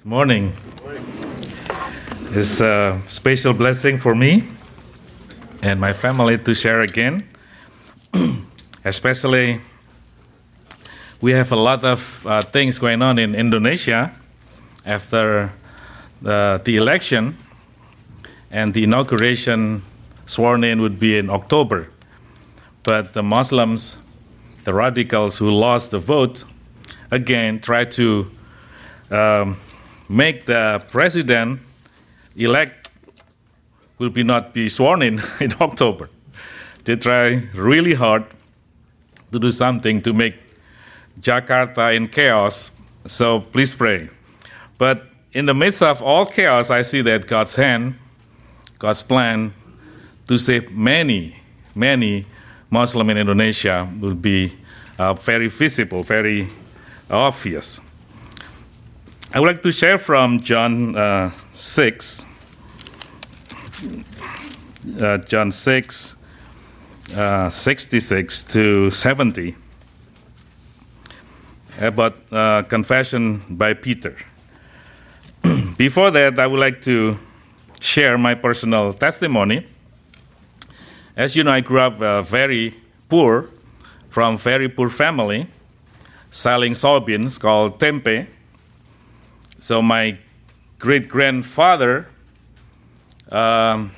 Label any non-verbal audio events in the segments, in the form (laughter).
Good morning. It's a special blessing for me and my family to share again. (clears throat) Especially, we have a lot of uh, things going on in Indonesia after the, the election, and the inauguration sworn in would be in October. But the Muslims, the radicals who lost the vote, again try to um, make the president elect will be not be sworn in (laughs) in October. They try really hard to do something to make Jakarta in chaos. So please pray. But in the midst of all chaos, I see that God's hand, God's plan to save many, many Muslim in Indonesia will be uh, very visible, very obvious. I would like to share from John uh, 6, uh, John 6, uh, 66 to 70, about uh, confession by Peter. (clears throat) Before that, I would like to share my personal testimony. As you know, I grew up uh, very poor, from very poor family, selling soybeans called tempe. So my great grandfather um,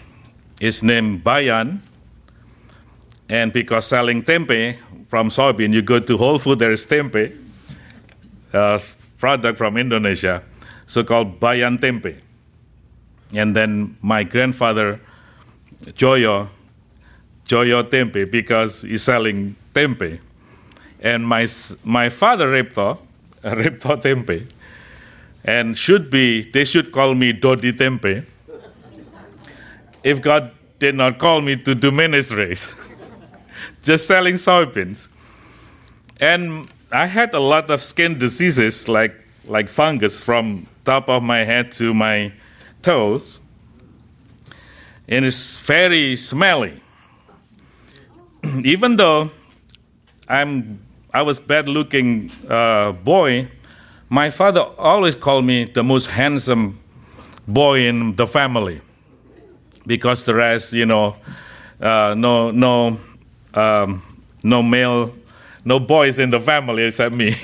is named Bayan, and because selling tempe from soybean, you go to Whole Food, there is tempe, uh, product from Indonesia, so-called Bayan tempe. And then my grandfather, Joyo, Joyo tempe, because he's selling tempe. And my, my father, Repto, (laughs) Repto tempe, and should be, they should call me Dodi tempe, if God did not call me to do ministries, (laughs) just selling soybeans. And I had a lot of skin diseases like, like fungus from top of my head to my toes. And it's very smelly. (clears throat) Even though I'm, I was bad looking uh, boy, my father always called me the most handsome boy in the family because the rest, you know, uh, no, no, um, no male, no boys in the family except me. (laughs)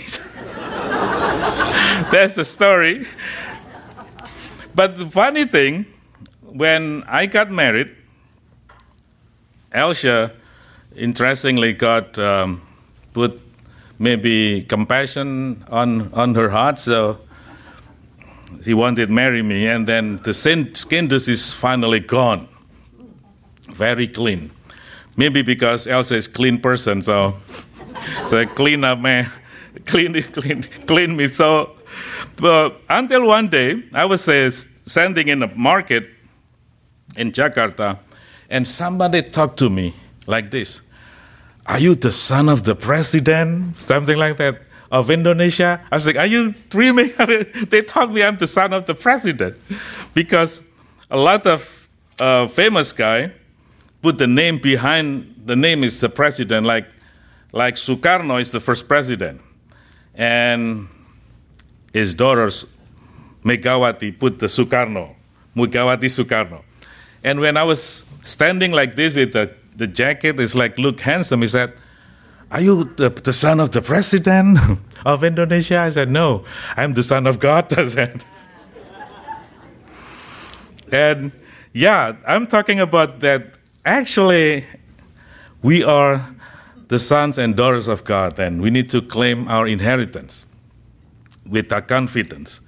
That's the story. But the funny thing, when I got married, Elsa, interestingly, got um, put maybe compassion on on her heart, so he wanted to marry me, and then the skin disease finally gone, very clean. Maybe because Elsa is clean person, so so clean up man, (laughs) clean clean clean me. So, but until one day I was uh, standing in a market in Jakarta, and somebody talked to me like this: "Are you the son of the president?" Something like that of Indonesia. I was like, Are you dreaming? (laughs) they told me I'm the son of the president. Because a lot of uh, famous guy put the name behind the name is the president, like, like Sukarno is the first president. And his daughters, Megawati, put the Sukarno, Megawati Sukarno. And when I was standing like this with the, the jacket, it's like, look handsome, he said, are you the, the son of the president (laughs) of Indonesia? I said, No, I'm the son of God. (laughs) I said. and yeah, I'm talking about that actually we are the sons and daughters of God, and we need to claim our inheritance with a confidence.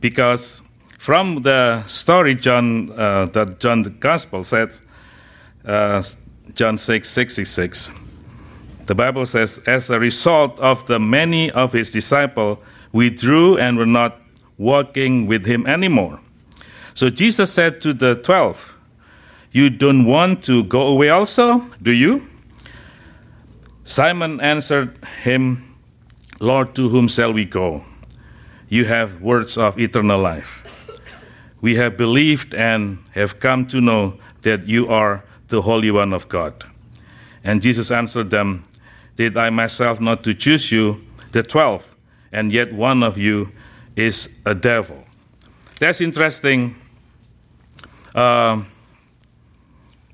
Because from the story John uh, that John the Gospel says, uh, John 6 66, the Bible says, as a result of the many of his disciples withdrew and were not walking with him anymore. So Jesus said to the twelve, You don't want to go away also, do you? Simon answered him, Lord, to whom shall we go? You have words of eternal life. We have believed and have come to know that you are the Holy One of God. And Jesus answered them, did I myself not to choose you, the twelve, and yet one of you is a devil? That's interesting. Uh,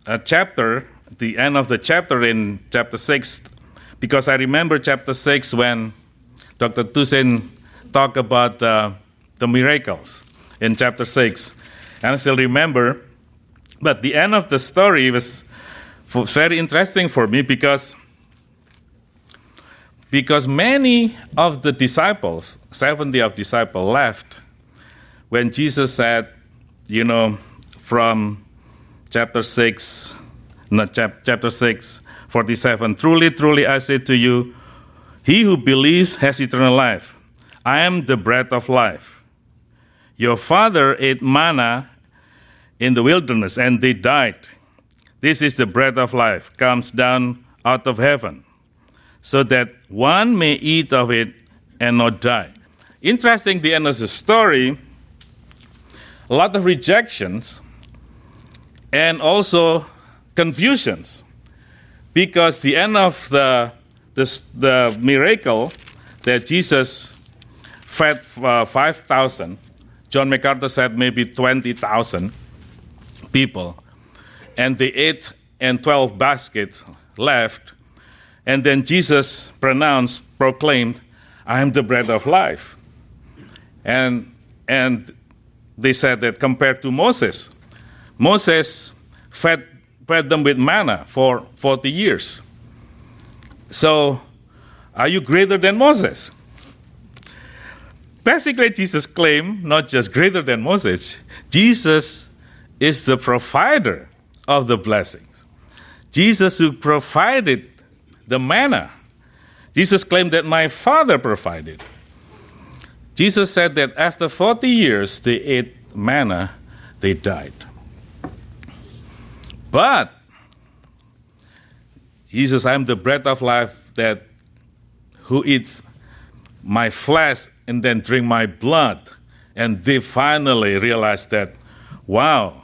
a chapter, the end of the chapter in chapter 6, because I remember chapter 6 when Dr. Tusen talked about uh, the miracles in chapter 6. And I still remember. But the end of the story was very interesting for me because because many of the disciples, 70 of disciples left when Jesus said, you know, from chapter 6, not chap- chapter 6, 47, truly, truly, I say to you, he who believes has eternal life. I am the bread of life. Your father ate manna in the wilderness and they died. This is the bread of life, comes down out of heaven, so that one may eat of it and not die. Interesting, the end of the story, a lot of rejections and also confusions because the end of the, the, the miracle that Jesus fed uh, 5,000, John MacArthur said maybe 20,000 people, and the ate and 12 baskets left. And then Jesus pronounced, proclaimed, I am the bread of life. And, and they said that compared to Moses, Moses fed, fed them with manna for 40 years. So, are you greater than Moses? Basically, Jesus claimed not just greater than Moses, Jesus is the provider of the blessings. Jesus who provided the manna. Jesus claimed that my Father provided. Jesus said that after 40 years they ate manna, they died. But Jesus, I am the bread of life that who eats my flesh and then drink my blood. And they finally realized that, wow,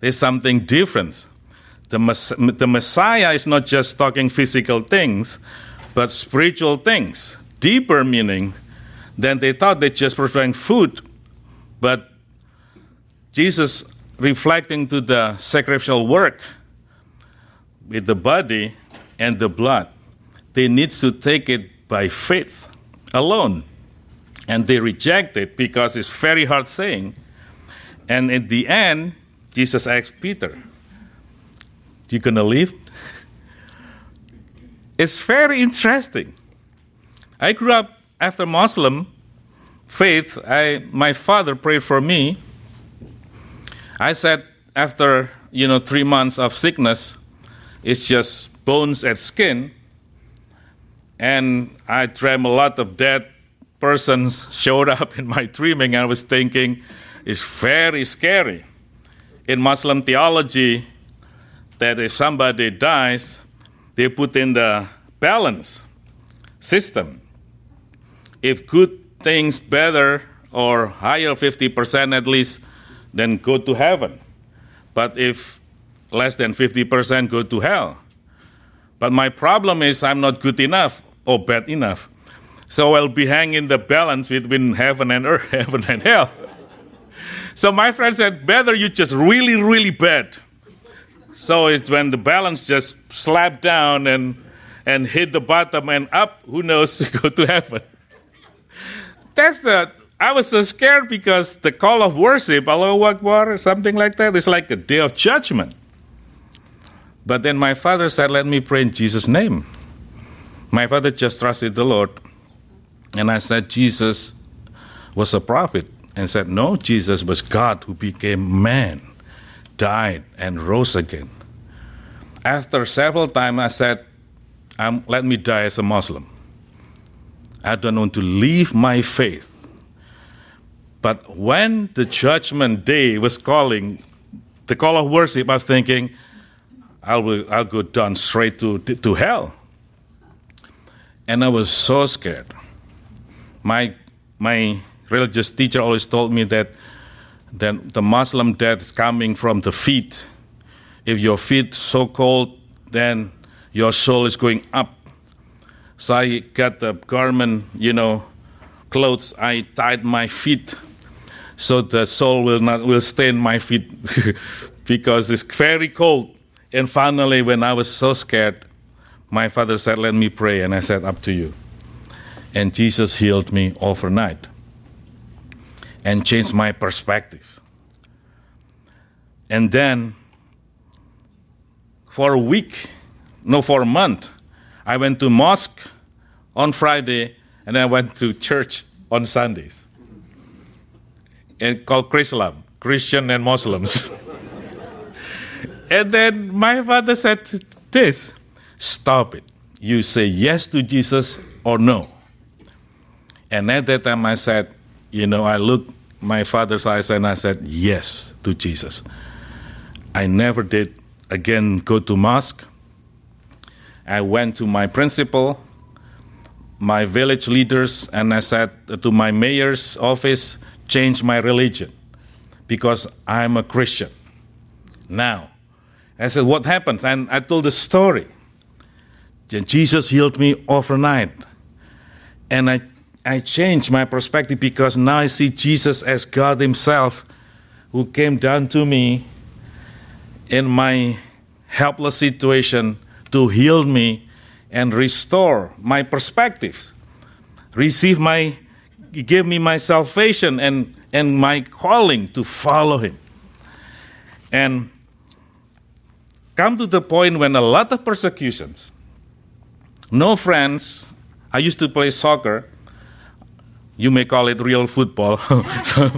there's something different. The, the Messiah is not just talking physical things, but spiritual things, deeper meaning than they thought they just providing food. But Jesus reflecting to the sacrificial work with the body and the blood. They need to take it by faith alone. And they reject it because it's very hard saying. And in the end, Jesus asked Peter, You gonna leave? it's very interesting. I grew up after Muslim faith. I, my father prayed for me I said after you know three months of sickness, it's just bones and skin, and I dreamed a lot of dead persons (laughs) showed up in my dreaming. I was thinking, it's very scary. In Muslim theology, that if somebody dies, they put in the balance system. If good things better or higher 50% at least then go to heaven. But if less than 50% go to hell. But my problem is I'm not good enough or bad enough. So I'll be hanging the balance between heaven and earth, (laughs) heaven and hell. So my friend said, better you just really, really bad. So it's when the balance just slapped down and, and hit the bottom and up, who knows, go to heaven. That's the I was so scared because the call of worship, Allahu Akbar, something like that, is like a day of judgment. But then my father said, Let me pray in Jesus' name. My father just trusted the Lord. And I said, Jesus was a prophet. And said, No, Jesus was God who became man, died, and rose again. After several times, I said, um, Let me die as a Muslim. I don't want to leave my faith but when the judgment day was calling, the call of worship, I was thinking, I'll, I'll go down straight to, to hell. And I was so scared. My, my religious teacher always told me that, that the Muslim death is coming from the feet. If your feet so cold, then your soul is going up. So I got the garment, you know, clothes. I tied my feet so the soul will not will stay in my feet (laughs) because it's very cold. And finally, when I was so scared, my father said, Let me pray. And I said, Up to you. And Jesus healed me overnight and changed my perspective. And then, for a week, no, for a month, I went to mosque on Friday and I went to church on Sundays. And called Islam, Christian and Muslims. (laughs) and then my father said this stop it. You say yes to Jesus or no. And at that time I said, you know, I looked my father's eyes and I said yes to Jesus. I never did again go to mosque. I went to my principal, my village leaders, and I said to my mayor's office, change my religion because I'm a Christian. Now, I said, what happened? And I told the story. Jesus healed me overnight. And I, I changed my perspective because now I see Jesus as God Himself who came down to me in my helpless situation to heal me and restore my perspectives. Receive my, give me my salvation and, and my calling to follow Him. And come to the point when a lot of persecutions, no friends. I used to play soccer. You may call it real football. (laughs) so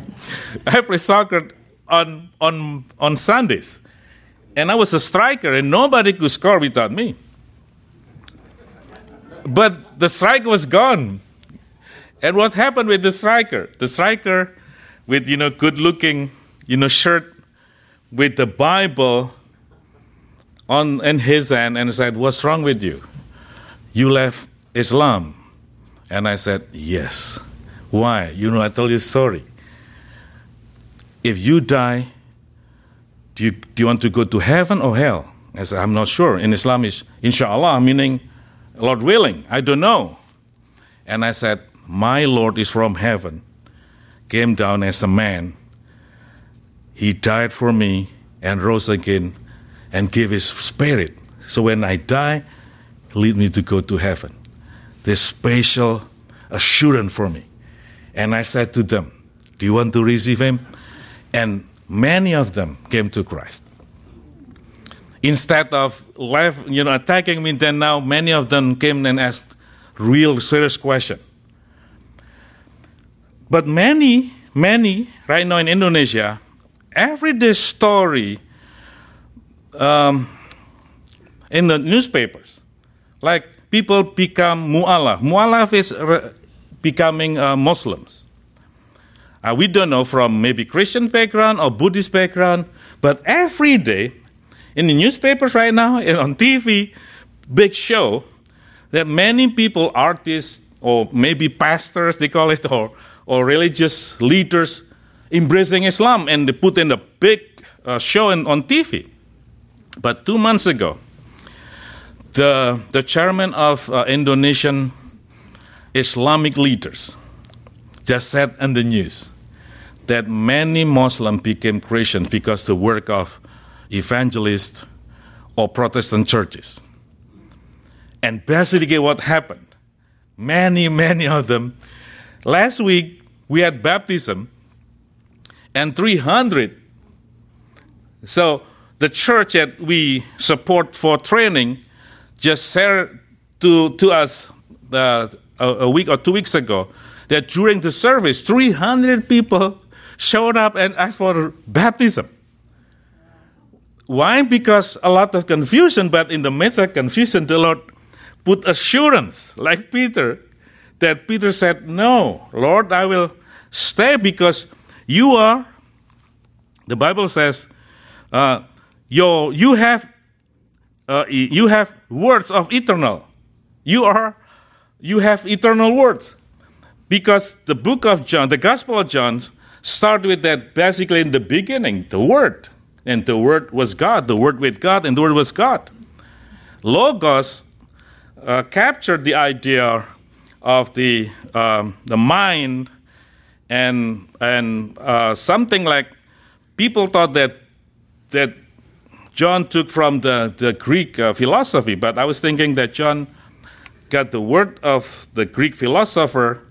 I play soccer on, on, on Sundays. And I was a striker, and nobody could score without me. But the striker was gone. And what happened with the striker? The striker with, you know, good looking, you know, shirt with the Bible on in his hand and said, What's wrong with you? You left Islam. And I said, Yes. Why? You know, I tell you a story. If you die, do you, do you want to go to heaven or hell? I said, I'm not sure. In Islam, is inshallah, meaning Lord willing. I don't know. And I said, My Lord is from heaven, came down as a man. He died for me and rose again and gave his spirit. So when I die, lead me to go to heaven. This special assurance for me. And I said to them, Do you want to receive him? And many of them came to Christ. Instead of left, you know, attacking me, then now many of them came and asked real serious question. But many, many right now in Indonesia, every day story um, in the newspapers, like people become mu'alaf. Mu'alaf is becoming uh, Muslims. Uh, we don't know from maybe Christian background or Buddhist background, but every day in the newspapers right now and on TV, big show that many people, artists or maybe pastors, they call it, or, or religious leaders embracing Islam and they put in a big uh, show in, on TV. But two months ago, the, the chairman of uh, Indonesian Islamic leaders just said in the news that many Muslims became Christians because the work of evangelists or Protestant churches. And basically, what happened? Many, many of them. Last week, we had baptism, and 300. So, the church that we support for training just shared to, to us uh, a, week or two weeks ago that during the service, 300 people showed up and asked for baptism. Why? Because a lot of confusion, but in the midst of confusion, the Lord put assurance, like Peter, that Peter said, No, Lord, I will stay because you are, the Bible says, uh, your, you have uh, you have words of eternal. You are you have eternal words. Because the book of John, the Gospel of John, start with that basically in the beginning, the Word. And the Word was God, the Word with God, and the Word was God. Logos uh, captured the idea of the, um, the mind and and uh, something like people thought that that John took from the the Greek uh, philosophy, but I was thinking that John got the word of the Greek philosopher,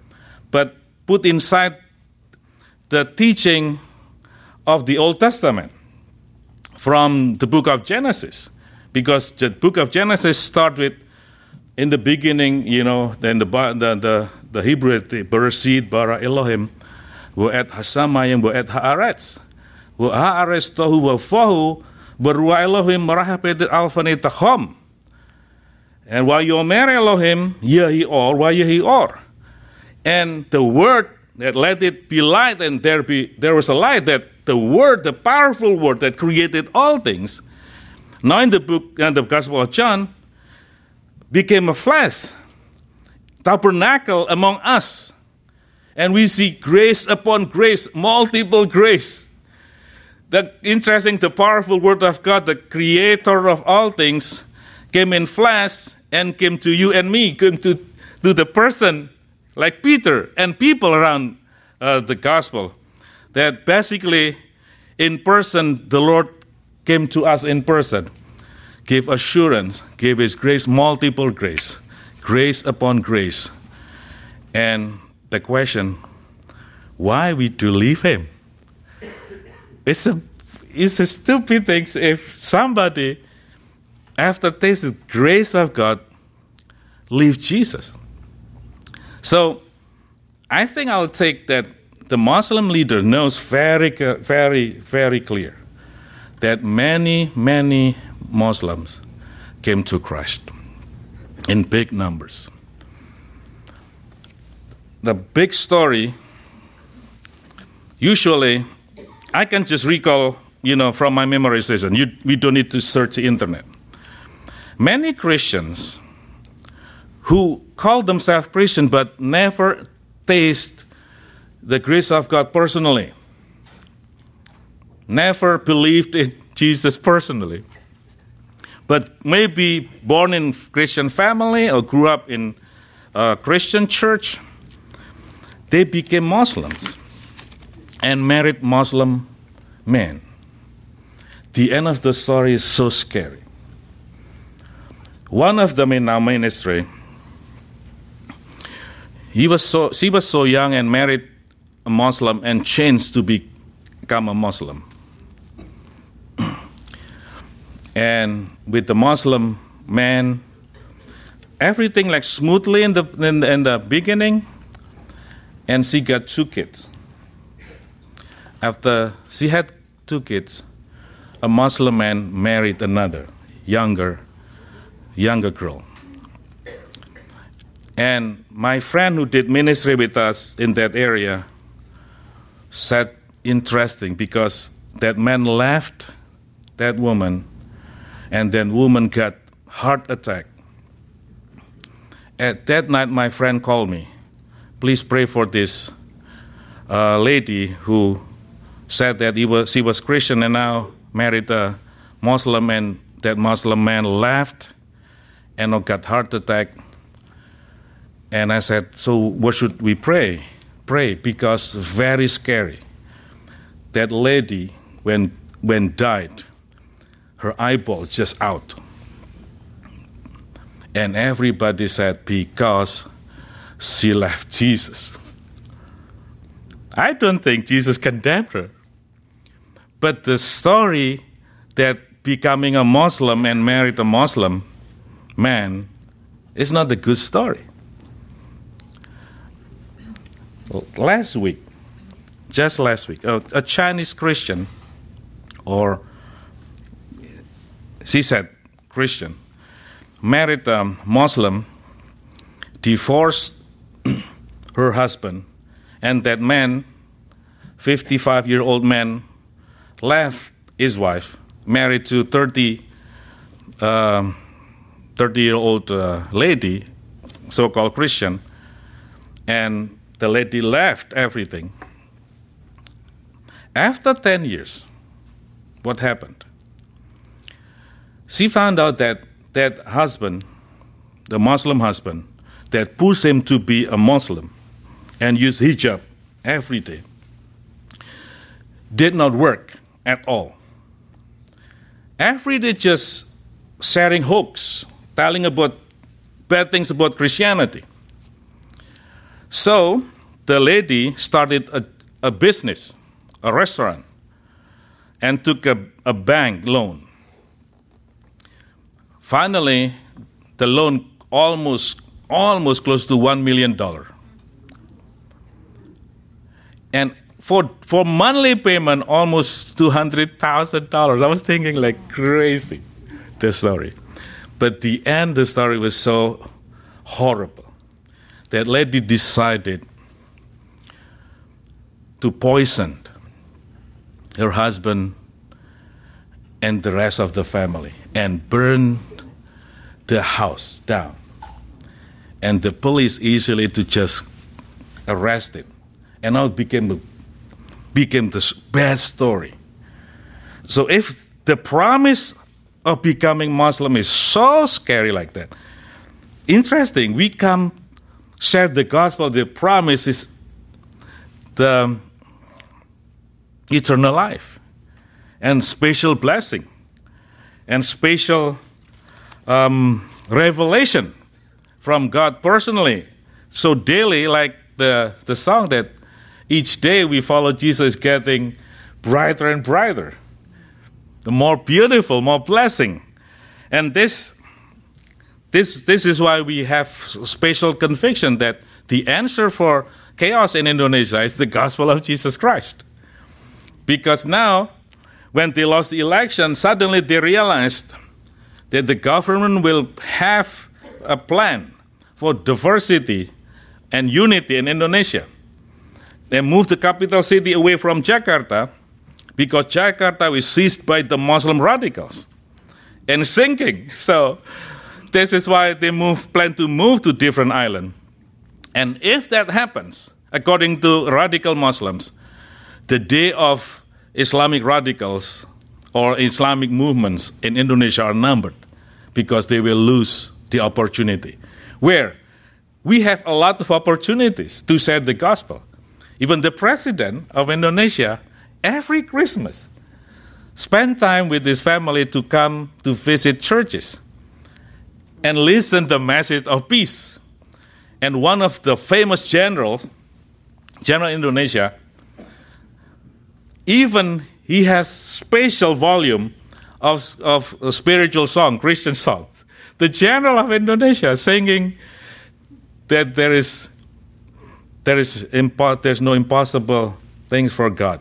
but put inside the teaching of the Old Testament from the book of Genesis, because the book of Genesis start with in the beginning, you know, then the the the, the Hebrew the Bereshit bara Elohim wa'et hasamayim wa'et haaretz. Wa'haaretz tohu wa'fahu berua Elohim merahapet alfani tachom and while yomer Elohim yehi or wa yehi or and the word that let it be light and there be there was a light that the word the powerful word that created all things now in the book and the gospel of john became a flesh tabernacle among us. And we see grace upon grace multiple grace. The interesting the powerful word of god the creator of all things came in flesh and came to you and me came to, to the person like Peter and people around uh, the gospel. That basically, in person, the Lord came to us in person, gave assurance, gave His grace, multiple grace, grace upon grace. And the question, why we to leave Him? It's a, it's a stupid thing if somebody, after tasting grace of God, leave Jesus. So I think I'll take that the Muslim leader knows very, very, very clear that many, many Muslims came to Christ in big numbers. The big story, usually, I can just recall, you know, from my memorization. You, we don't need to search the internet. Many Christians who call themselves Christian but never taste the grace of God personally, never believed in Jesus personally, but maybe born in Christian family or grew up in a Christian church, they became Muslims and married Muslim men. The end of the story is so scary. One of them in our ministry he was so, she was so young and married a Muslim and changed to become a Muslim. (clears throat) and with the Muslim man, everything like smoothly in the, in the, in the beginning, and she got two kids. After she had two kids, a Muslim man married another younger, younger girl. And my friend who did ministry with us in that area said, interesting, because that man left that woman, and then woman got heart attack. At that night, my friend called me. Please pray for this uh, lady who said that he was, she was Christian and now married a Muslim, and that Muslim man left and got heart attack and I said, So what should we pray? Pray because very scary. That lady, when when died, her eyeball just out. And everybody said, Because she left Jesus. I don't think Jesus condemned her. But the story that becoming a Muslim and married a Muslim man is not a good story. Last week, just last week, a, a Chinese Christian, or she said Christian, married a Muslim, divorced (clears throat) her husband, and that man, 55 year old man, left his wife, married to 30 um, 30 year old uh, lady, so called Christian, and the lady left everything. After 10 years, what happened? She found out that that husband, the Muslim husband, that pushed him to be a Muslim and use hijab every day did not work at all. Every day just sharing hoax, telling about bad things about Christianity. So the lady started a, a business, a restaurant, and took a, a bank loan. Finally, the loan almost almost close to one million dollar. And for for monthly payment, almost two hundred thousand dollars. I was thinking like crazy, the story. But the end, the story was so horrible that lady decided to poison her husband and the rest of the family and burn the house down. And the police easily to just arrest it. And now it became the, became this bad story. So if the promise of becoming Muslim is so scary like that, interesting, we come share the gospel, the promise is the eternal life and special blessing and special um, revelation from God personally. So daily, like the, the song that each day we follow Jesus getting brighter and brighter, the more beautiful, more blessing. And this, this, this is why we have special conviction that the answer for chaos in Indonesia is the gospel of Jesus Christ. Because now, when they lost the election, suddenly they realized that the government will have a plan for diversity and unity in Indonesia. They moved the capital city away from Jakarta because Jakarta was seized by the Muslim radicals and sinking. (laughs) So this is why they move, plan to move to different island. And if that happens, according to radical Muslims, the day of Islamic radicals or Islamic movements in Indonesia are numbered because they will lose the opportunity. Where we have a lot of opportunities to share the gospel. Even the president of Indonesia, every Christmas, spend time with his family to come to visit churches and listen the message of peace. And one of the famous generals, General Indonesia, even he has special volume of, of spiritual song, Christian songs. The general of Indonesia singing that there is there is impo- there's no impossible things for God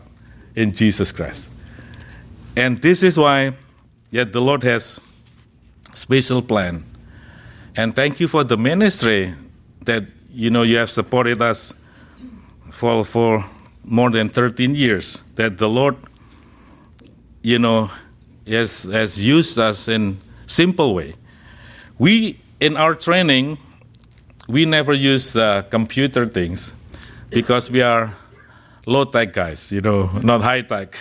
in Jesus Christ. And this is why yet the Lord has special plan. And thank you for the ministry that you know you have supported us for for more than 13 years that the Lord, you know, has, has used us in simple way. We, in our training, we never use uh, computer things because we are low tech guys, you know, not high tech.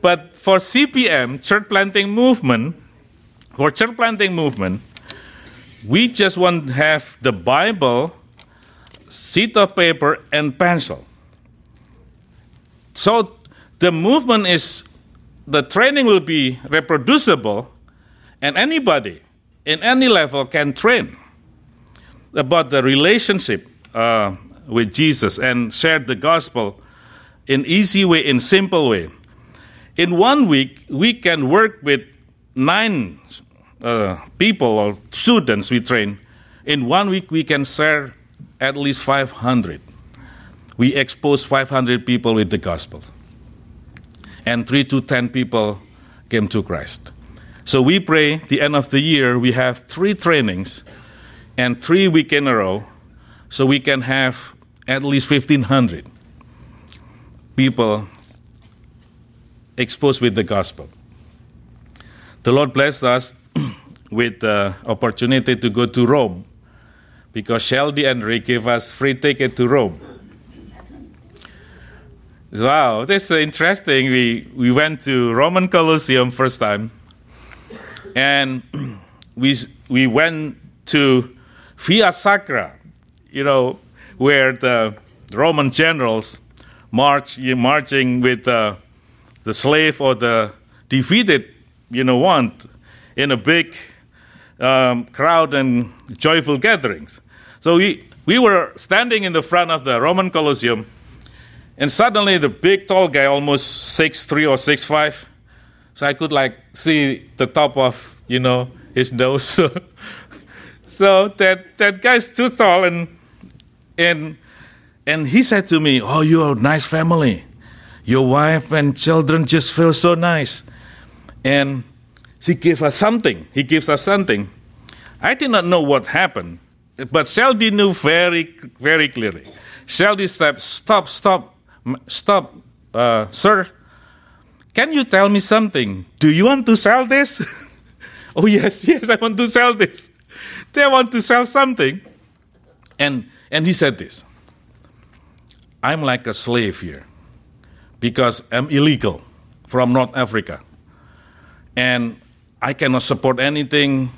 But for CPM, church planting movement, for church planting movement, we just want to have the Bible, sheet of paper, and pencil. So the movement is, the training will be reproducible, and anybody in any level can train about the relationship uh, with Jesus and share the gospel in easy way, in simple way. In one week, we can work with nine uh, people or students we train. In one week, we can share at least 500 we expose 500 people with the gospel. And 3 to 10 people came to Christ. So we pray the end of the year we have three trainings and three week in a row so we can have at least 1500 people exposed with the gospel. The Lord blessed us (clears throat) with the opportunity to go to Rome because Shelby and Rick gave us free ticket to Rome. Wow, this is interesting. We, we went to Roman Colosseum first time, and (clears throat) we, we went to Via Sacra, you know, where the Roman generals march, marching with uh, the slave or the defeated, you know, one in a big um, crowd and joyful gatherings. So we, we were standing in the front of the Roman Colosseum, and suddenly the big tall guy, almost six three or six five, so I could like see the top of you know his nose. (laughs) so that that guy's too tall, and and and he said to me, "Oh, you're a nice family. Your wife and children just feel so nice." And he gave us something. He gives us something. I did not know what happened, but Shelby knew very, very clearly. Shelby said, Stop, stop, stop, uh, sir. Can you tell me something? Do you want to sell this? (laughs) oh, yes, yes, I want to sell this. They want to sell something. And, and he said this I'm like a slave here because I'm illegal from North Africa. And I cannot support anything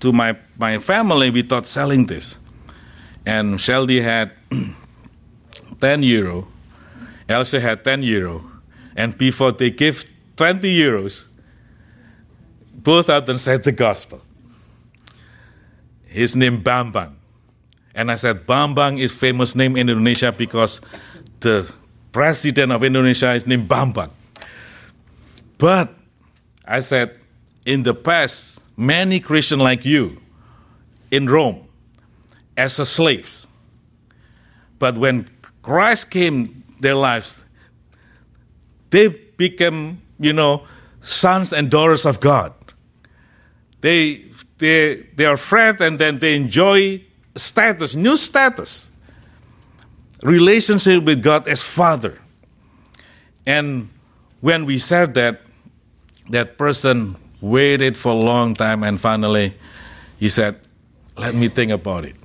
to my, my family without selling this. And Shelby had (clears throat) 10 euro, Elsa had 10 euro, and before they give 20 euros, both of them said the gospel. His name Bambang. And I said, Bambang is famous name in Indonesia because the president of Indonesia is named Bambang. But I said, in the past, many Christians like you in Rome as a slaves. But when Christ came their lives, they became, you know, sons and daughters of God. They, they, they are friends and then they enjoy status, new status, relationship with God as Father. And when we said that, that person waited for a long time, and finally he said, Let me think about it.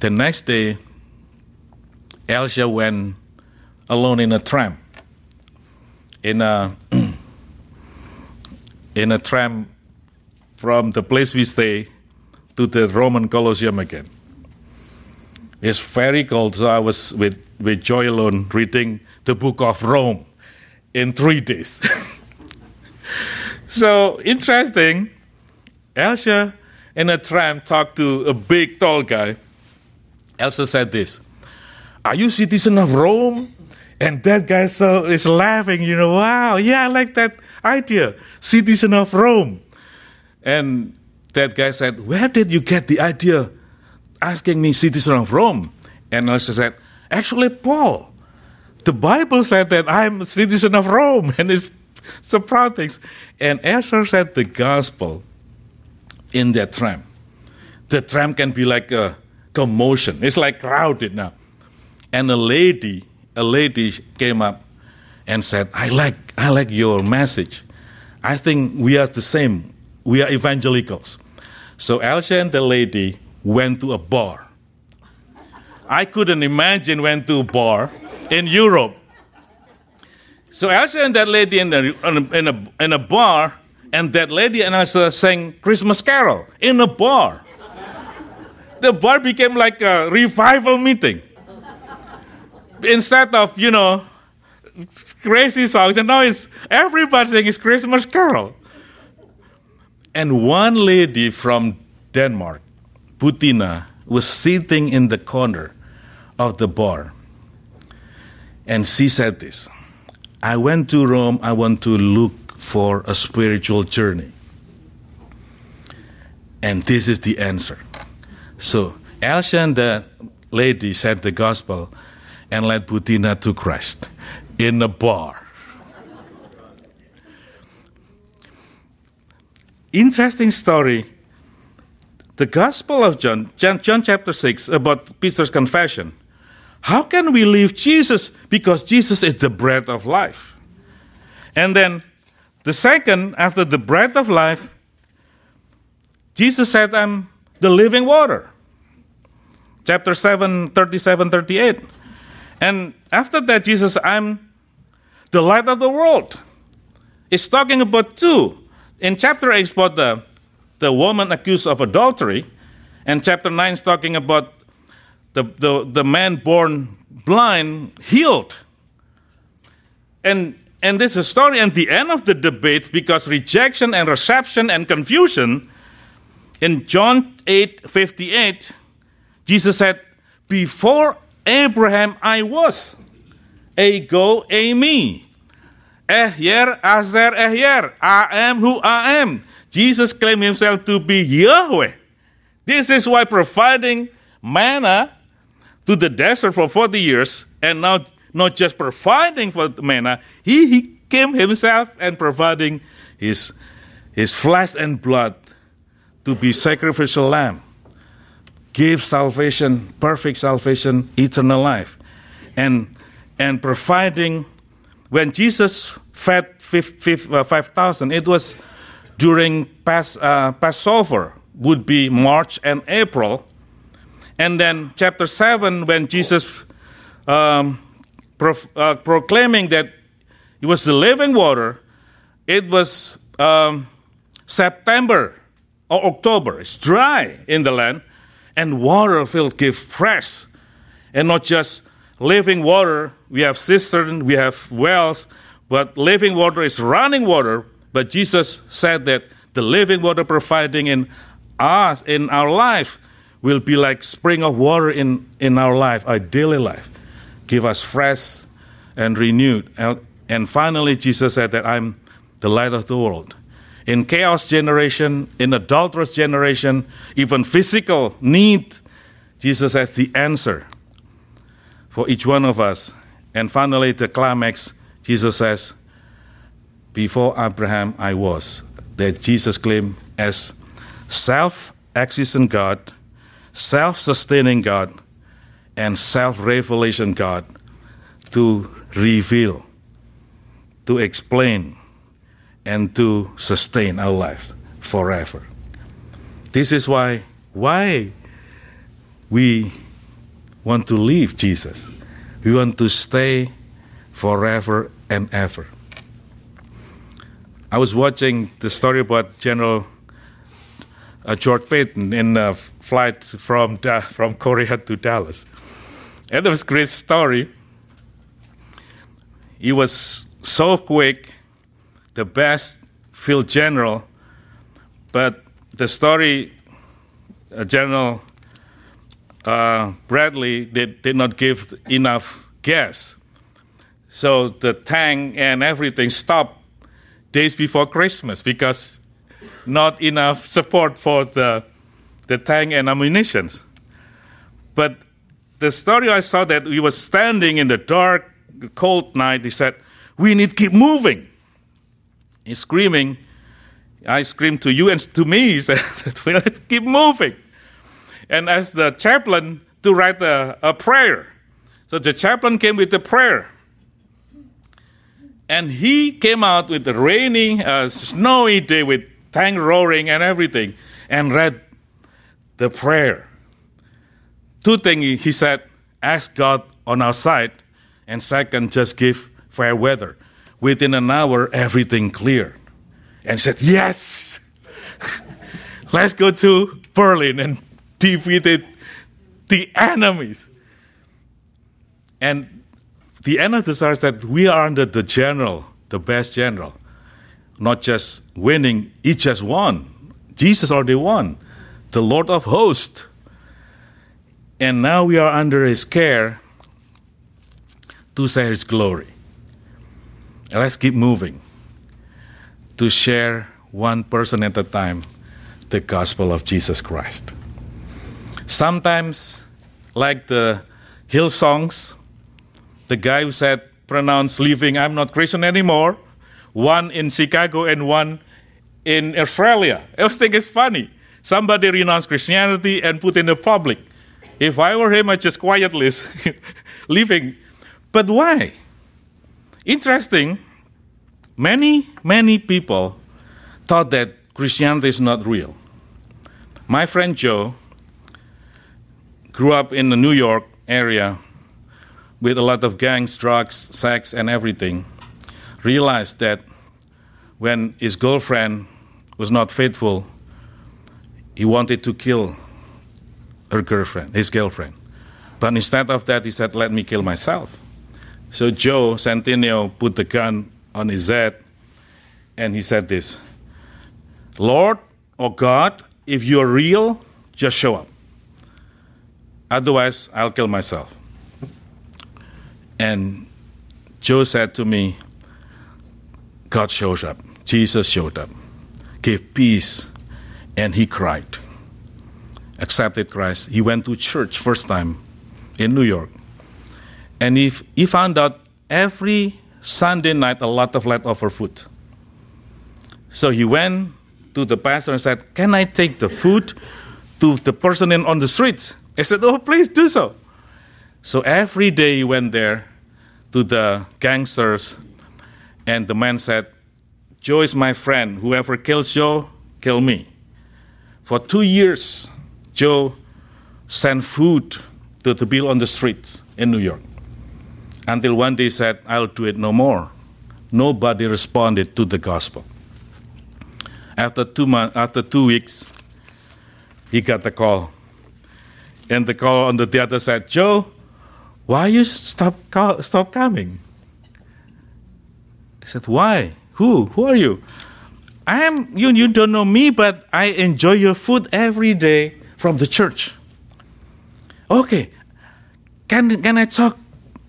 The next day, Elsa went alone in a tram. In a (clears throat) in a tram from the place we stay to the Roman Colosseum again. It's very cold, so I was with, with Joy alone reading the book of Rome in three days. (laughs) So interesting. Elsa in a tram talked to a big tall guy. Elsa said this Are you citizen of Rome? And that guy so is laughing, you know, wow, yeah, I like that idea. Citizen of Rome. And that guy said, Where did you get the idea asking me citizen of Rome? And I said, Actually, Paul. The Bible said that I'm a citizen of Rome, and it's so proud things. And Elsa said the gospel in that tram. The tram can be like a commotion. It's like crowded now. And a lady, a lady came up and said, I like, I like your message. I think we are the same. We are evangelicals. So Elsa and the lady went to a bar. I couldn't imagine went to a bar in Europe so Elsa and that lady in, the, in, a, in a bar, and that lady and Elsa sang Christmas Carol in a bar. the bar became like a revival meeting. Instead of, you know, crazy songs, and now it's everybody singing Christmas Carol. And one lady from Denmark, Putina, was sitting in the corner of the bar. And she said this I went to Rome, I want to look for a spiritual journey. And this is the answer. So, Elsa and the lady said the gospel and led Putina to Christ in a bar. Interesting story. The Gospel of John, John, John chapter 6, about Peter's confession how can we leave Jesus? Because Jesus is the bread of life. And then the second, after the bread of life, Jesus said, I'm the living water. Chapter 7, 37, 38. And after that, Jesus, I'm the light of the world. It's talking about two. In chapter 8, about the, the woman accused of adultery. And chapter 9 is talking about the, the, the man born blind healed. And, and this is a story at the end of the debate because rejection and reception and confusion. In John 8 58, Jesus said, Before Abraham I was. a go, a eimi. Ehyeh asher ehyeh. I am who I am. Jesus claimed himself to be Yahweh. This is why providing manna to the desert for 40 years and now not just providing for manna, he, he came himself and providing his, his flesh and blood to be sacrificial lamb give salvation, perfect salvation, eternal life. And, and providing, when Jesus fed uh, 5,000, it was during Pas, uh, Passover, would be March and April. And then chapter 7, when Jesus um, uh, proclaiming that it was the living water, it was um, September or October. It's dry in the land and water will give fresh. And not just living water, we have cisterns, we have wells, but living water is running water. But Jesus said that the living water providing in us, in our life, will be like spring of water in, in our life, our daily life. Give us fresh and renewed. And finally, Jesus said that I'm the light of the world in chaos generation, in adulterous generation, even physical need, Jesus has the answer for each one of us. And finally, the climax, Jesus says, Before Abraham, I was. That Jesus claimed as self existent God, self sustaining God, and self revelation God to reveal, to explain, and to sustain our lives forever. This is why why we want to leave Jesus. We want to stay forever and ever. I was watching the story about General uh, George Patton in a flight from da- from Korea to Dallas, and it was a great story. He was so quick the best field general, but the story, uh, General uh, Bradley did, did not give enough gas. So the tank and everything stopped days before Christmas because not enough support for the, the tank and ammunition. But the story I saw that he was standing in the dark, cold night, he said, We need to keep moving. He's screaming. I scream to you and to me. (laughs) He said, let's keep moving. And as the chaplain to write a, a prayer. So the chaplain came with the prayer. And he came out with a rainy, uh, snowy day with tank roaring and everything and read the prayer. Two things he said ask God on our side, and second, just give fair weather. Within an hour, everything cleared. And said, Yes, (laughs) let's go to Berlin and defeat the enemies. And the end of story is that we are under the general, the best general. Not just winning, he just won. Jesus already won, the Lord of hosts. And now we are under his care to share his glory let's keep moving to share one person at a time the gospel of Jesus Christ. Sometimes, like the Hillsong's, the guy who said, pronounced leaving, I'm not Christian anymore, one in Chicago and one in Australia. I thinking it's funny. Somebody renounced Christianity and put in the public. If I were him, I'd just quietly (laughs) leaving. But why? Interesting, many, many people thought that Christianity is not real. My friend Joe grew up in the New York area with a lot of gangs, drugs, sex, and everything. Realized that when his girlfriend was not faithful, he wanted to kill her girlfriend, his girlfriend. But instead of that, he said, Let me kill myself. So Joe Centennial put the gun on his head and he said this Lord or God, if you're real, just show up. Otherwise, I'll kill myself. And Joe said to me, God shows up. Jesus showed up, gave peace, and he cried. Accepted Christ. He went to church first time in New York. And he, he found out every Sunday night a lot of leftover food. So he went to the pastor and said, Can I take the food to the person in, on the street? I said, Oh, please do so. So every day he went there to the gangsters, and the man said, Joe is my friend. Whoever kills Joe, kill me. For two years, Joe sent food to the people on the streets in New York. Until one day he said, I'll do it no more. Nobody responded to the gospel. After two, months, after two weeks, he got the call. And the call on the other side, Joe, why you stop, call, stop coming? I said, why? Who? Who are you? I am, you, you don't know me, but I enjoy your food every day from the church. Okay, can, can I talk?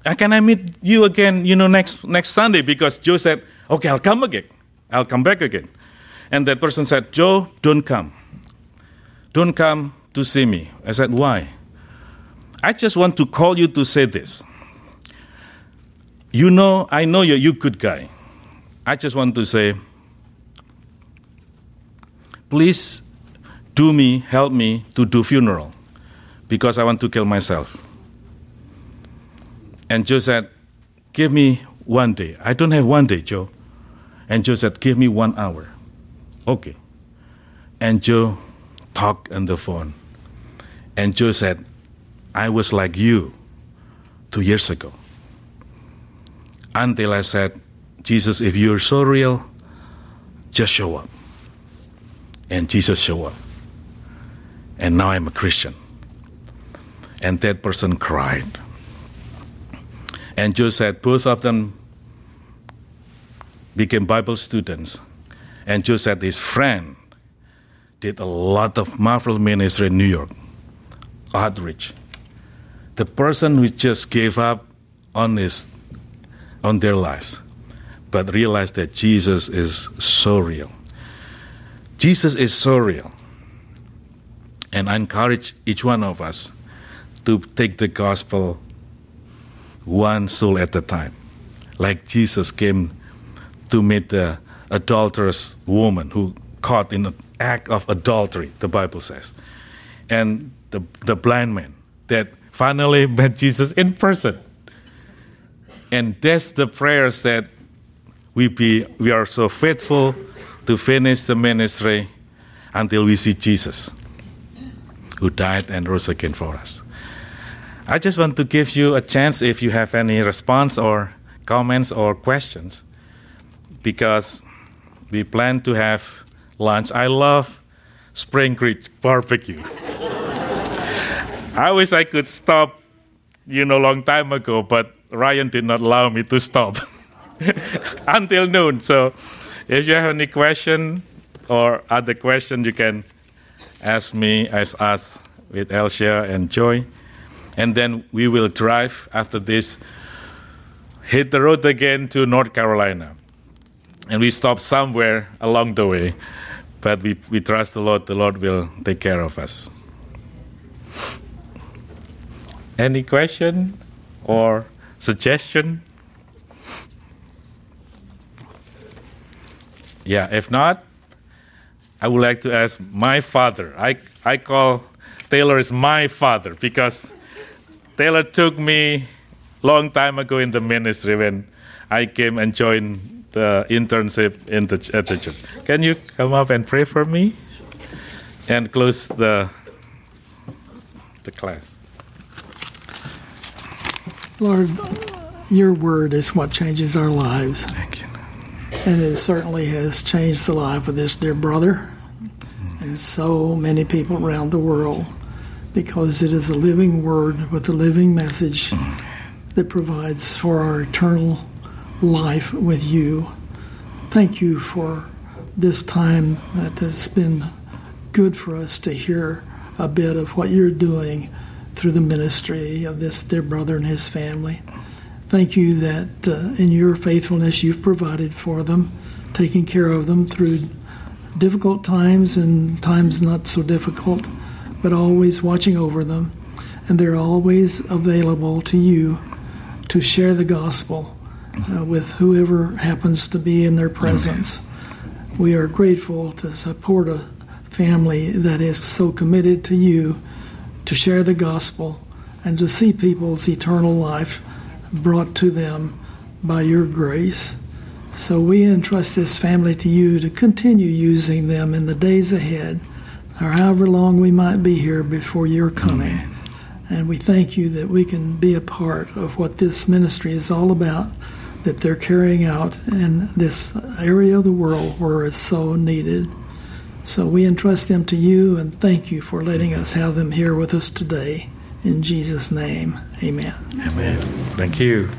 Uh, can I meet you again, you know, next, next Sunday? Because Joe said, okay, I'll come again. I'll come back again. And that person said, Joe, don't come. Don't come to see me. I said, why? I just want to call you to say this. You know, I know you're you good guy. I just want to say, please do me, help me to do funeral because I want to kill myself. And Joe said, Give me one day. I don't have one day, Joe. And Joe said, Give me one hour. Okay. And Joe talked on the phone. And Joe said, I was like you two years ago. Until I said, Jesus, if you're so real, just show up. And Jesus showed up. And now I'm a Christian. And that person cried. And Joe said both of them became Bible students. And Joe said his friend did a lot of marvel ministry in New York, outreach. The person who just gave up on his on their lives, but realized that Jesus is so real. Jesus is so real. And I encourage each one of us to take the gospel one soul at a time. Like Jesus came to meet the adulterous woman who caught in an act of adultery, the Bible says. And the, the blind man that finally (laughs) met Jesus in person. And that's the prayers that we be we are so faithful to finish the ministry until we see Jesus who died and rose again for us. I just want to give you a chance if you have any response or comments or questions because we plan to have lunch. I love Spring Creek barbecue. (laughs) I wish I could stop, you know, long time ago, but Ryan did not allow me to stop (laughs) until noon. So if you have any question or other question, you can ask me, as us with Elsia and Joy and then we will drive after this, hit the road again to North Carolina. And we stop somewhere along the way, but we, we trust the Lord, the Lord will take care of us. Any question or suggestion? Yeah, if not, I would like to ask my father. I, I call Taylor is my father because Taylor took me long time ago in the ministry when I came and joined the internship in the, at the church. Can you come up and pray for me and close the the class? Lord, your word is what changes our lives. Thank you. And it certainly has changed the life of this dear brother and so many people around the world because it is a living word with a living message that provides for our eternal life with you. Thank you for this time that has been good for us to hear a bit of what you're doing through the ministry of this dear brother and his family. Thank you that uh, in your faithfulness you've provided for them, taking care of them through difficult times and times not so difficult, but always watching over them. And they're always available to you to share the gospel uh, with whoever happens to be in their presence. We are grateful to support a family that is so committed to you to share the gospel and to see people's eternal life brought to them by your grace. So we entrust this family to you to continue using them in the days ahead, or however long we might be here before your coming. And we thank you that we can be a part of what this ministry is all about, that they're carrying out in this area of the world where it's so needed. So we entrust them to you and thank you for letting us have them here with us today. In Jesus' name, amen. Amen. Thank you.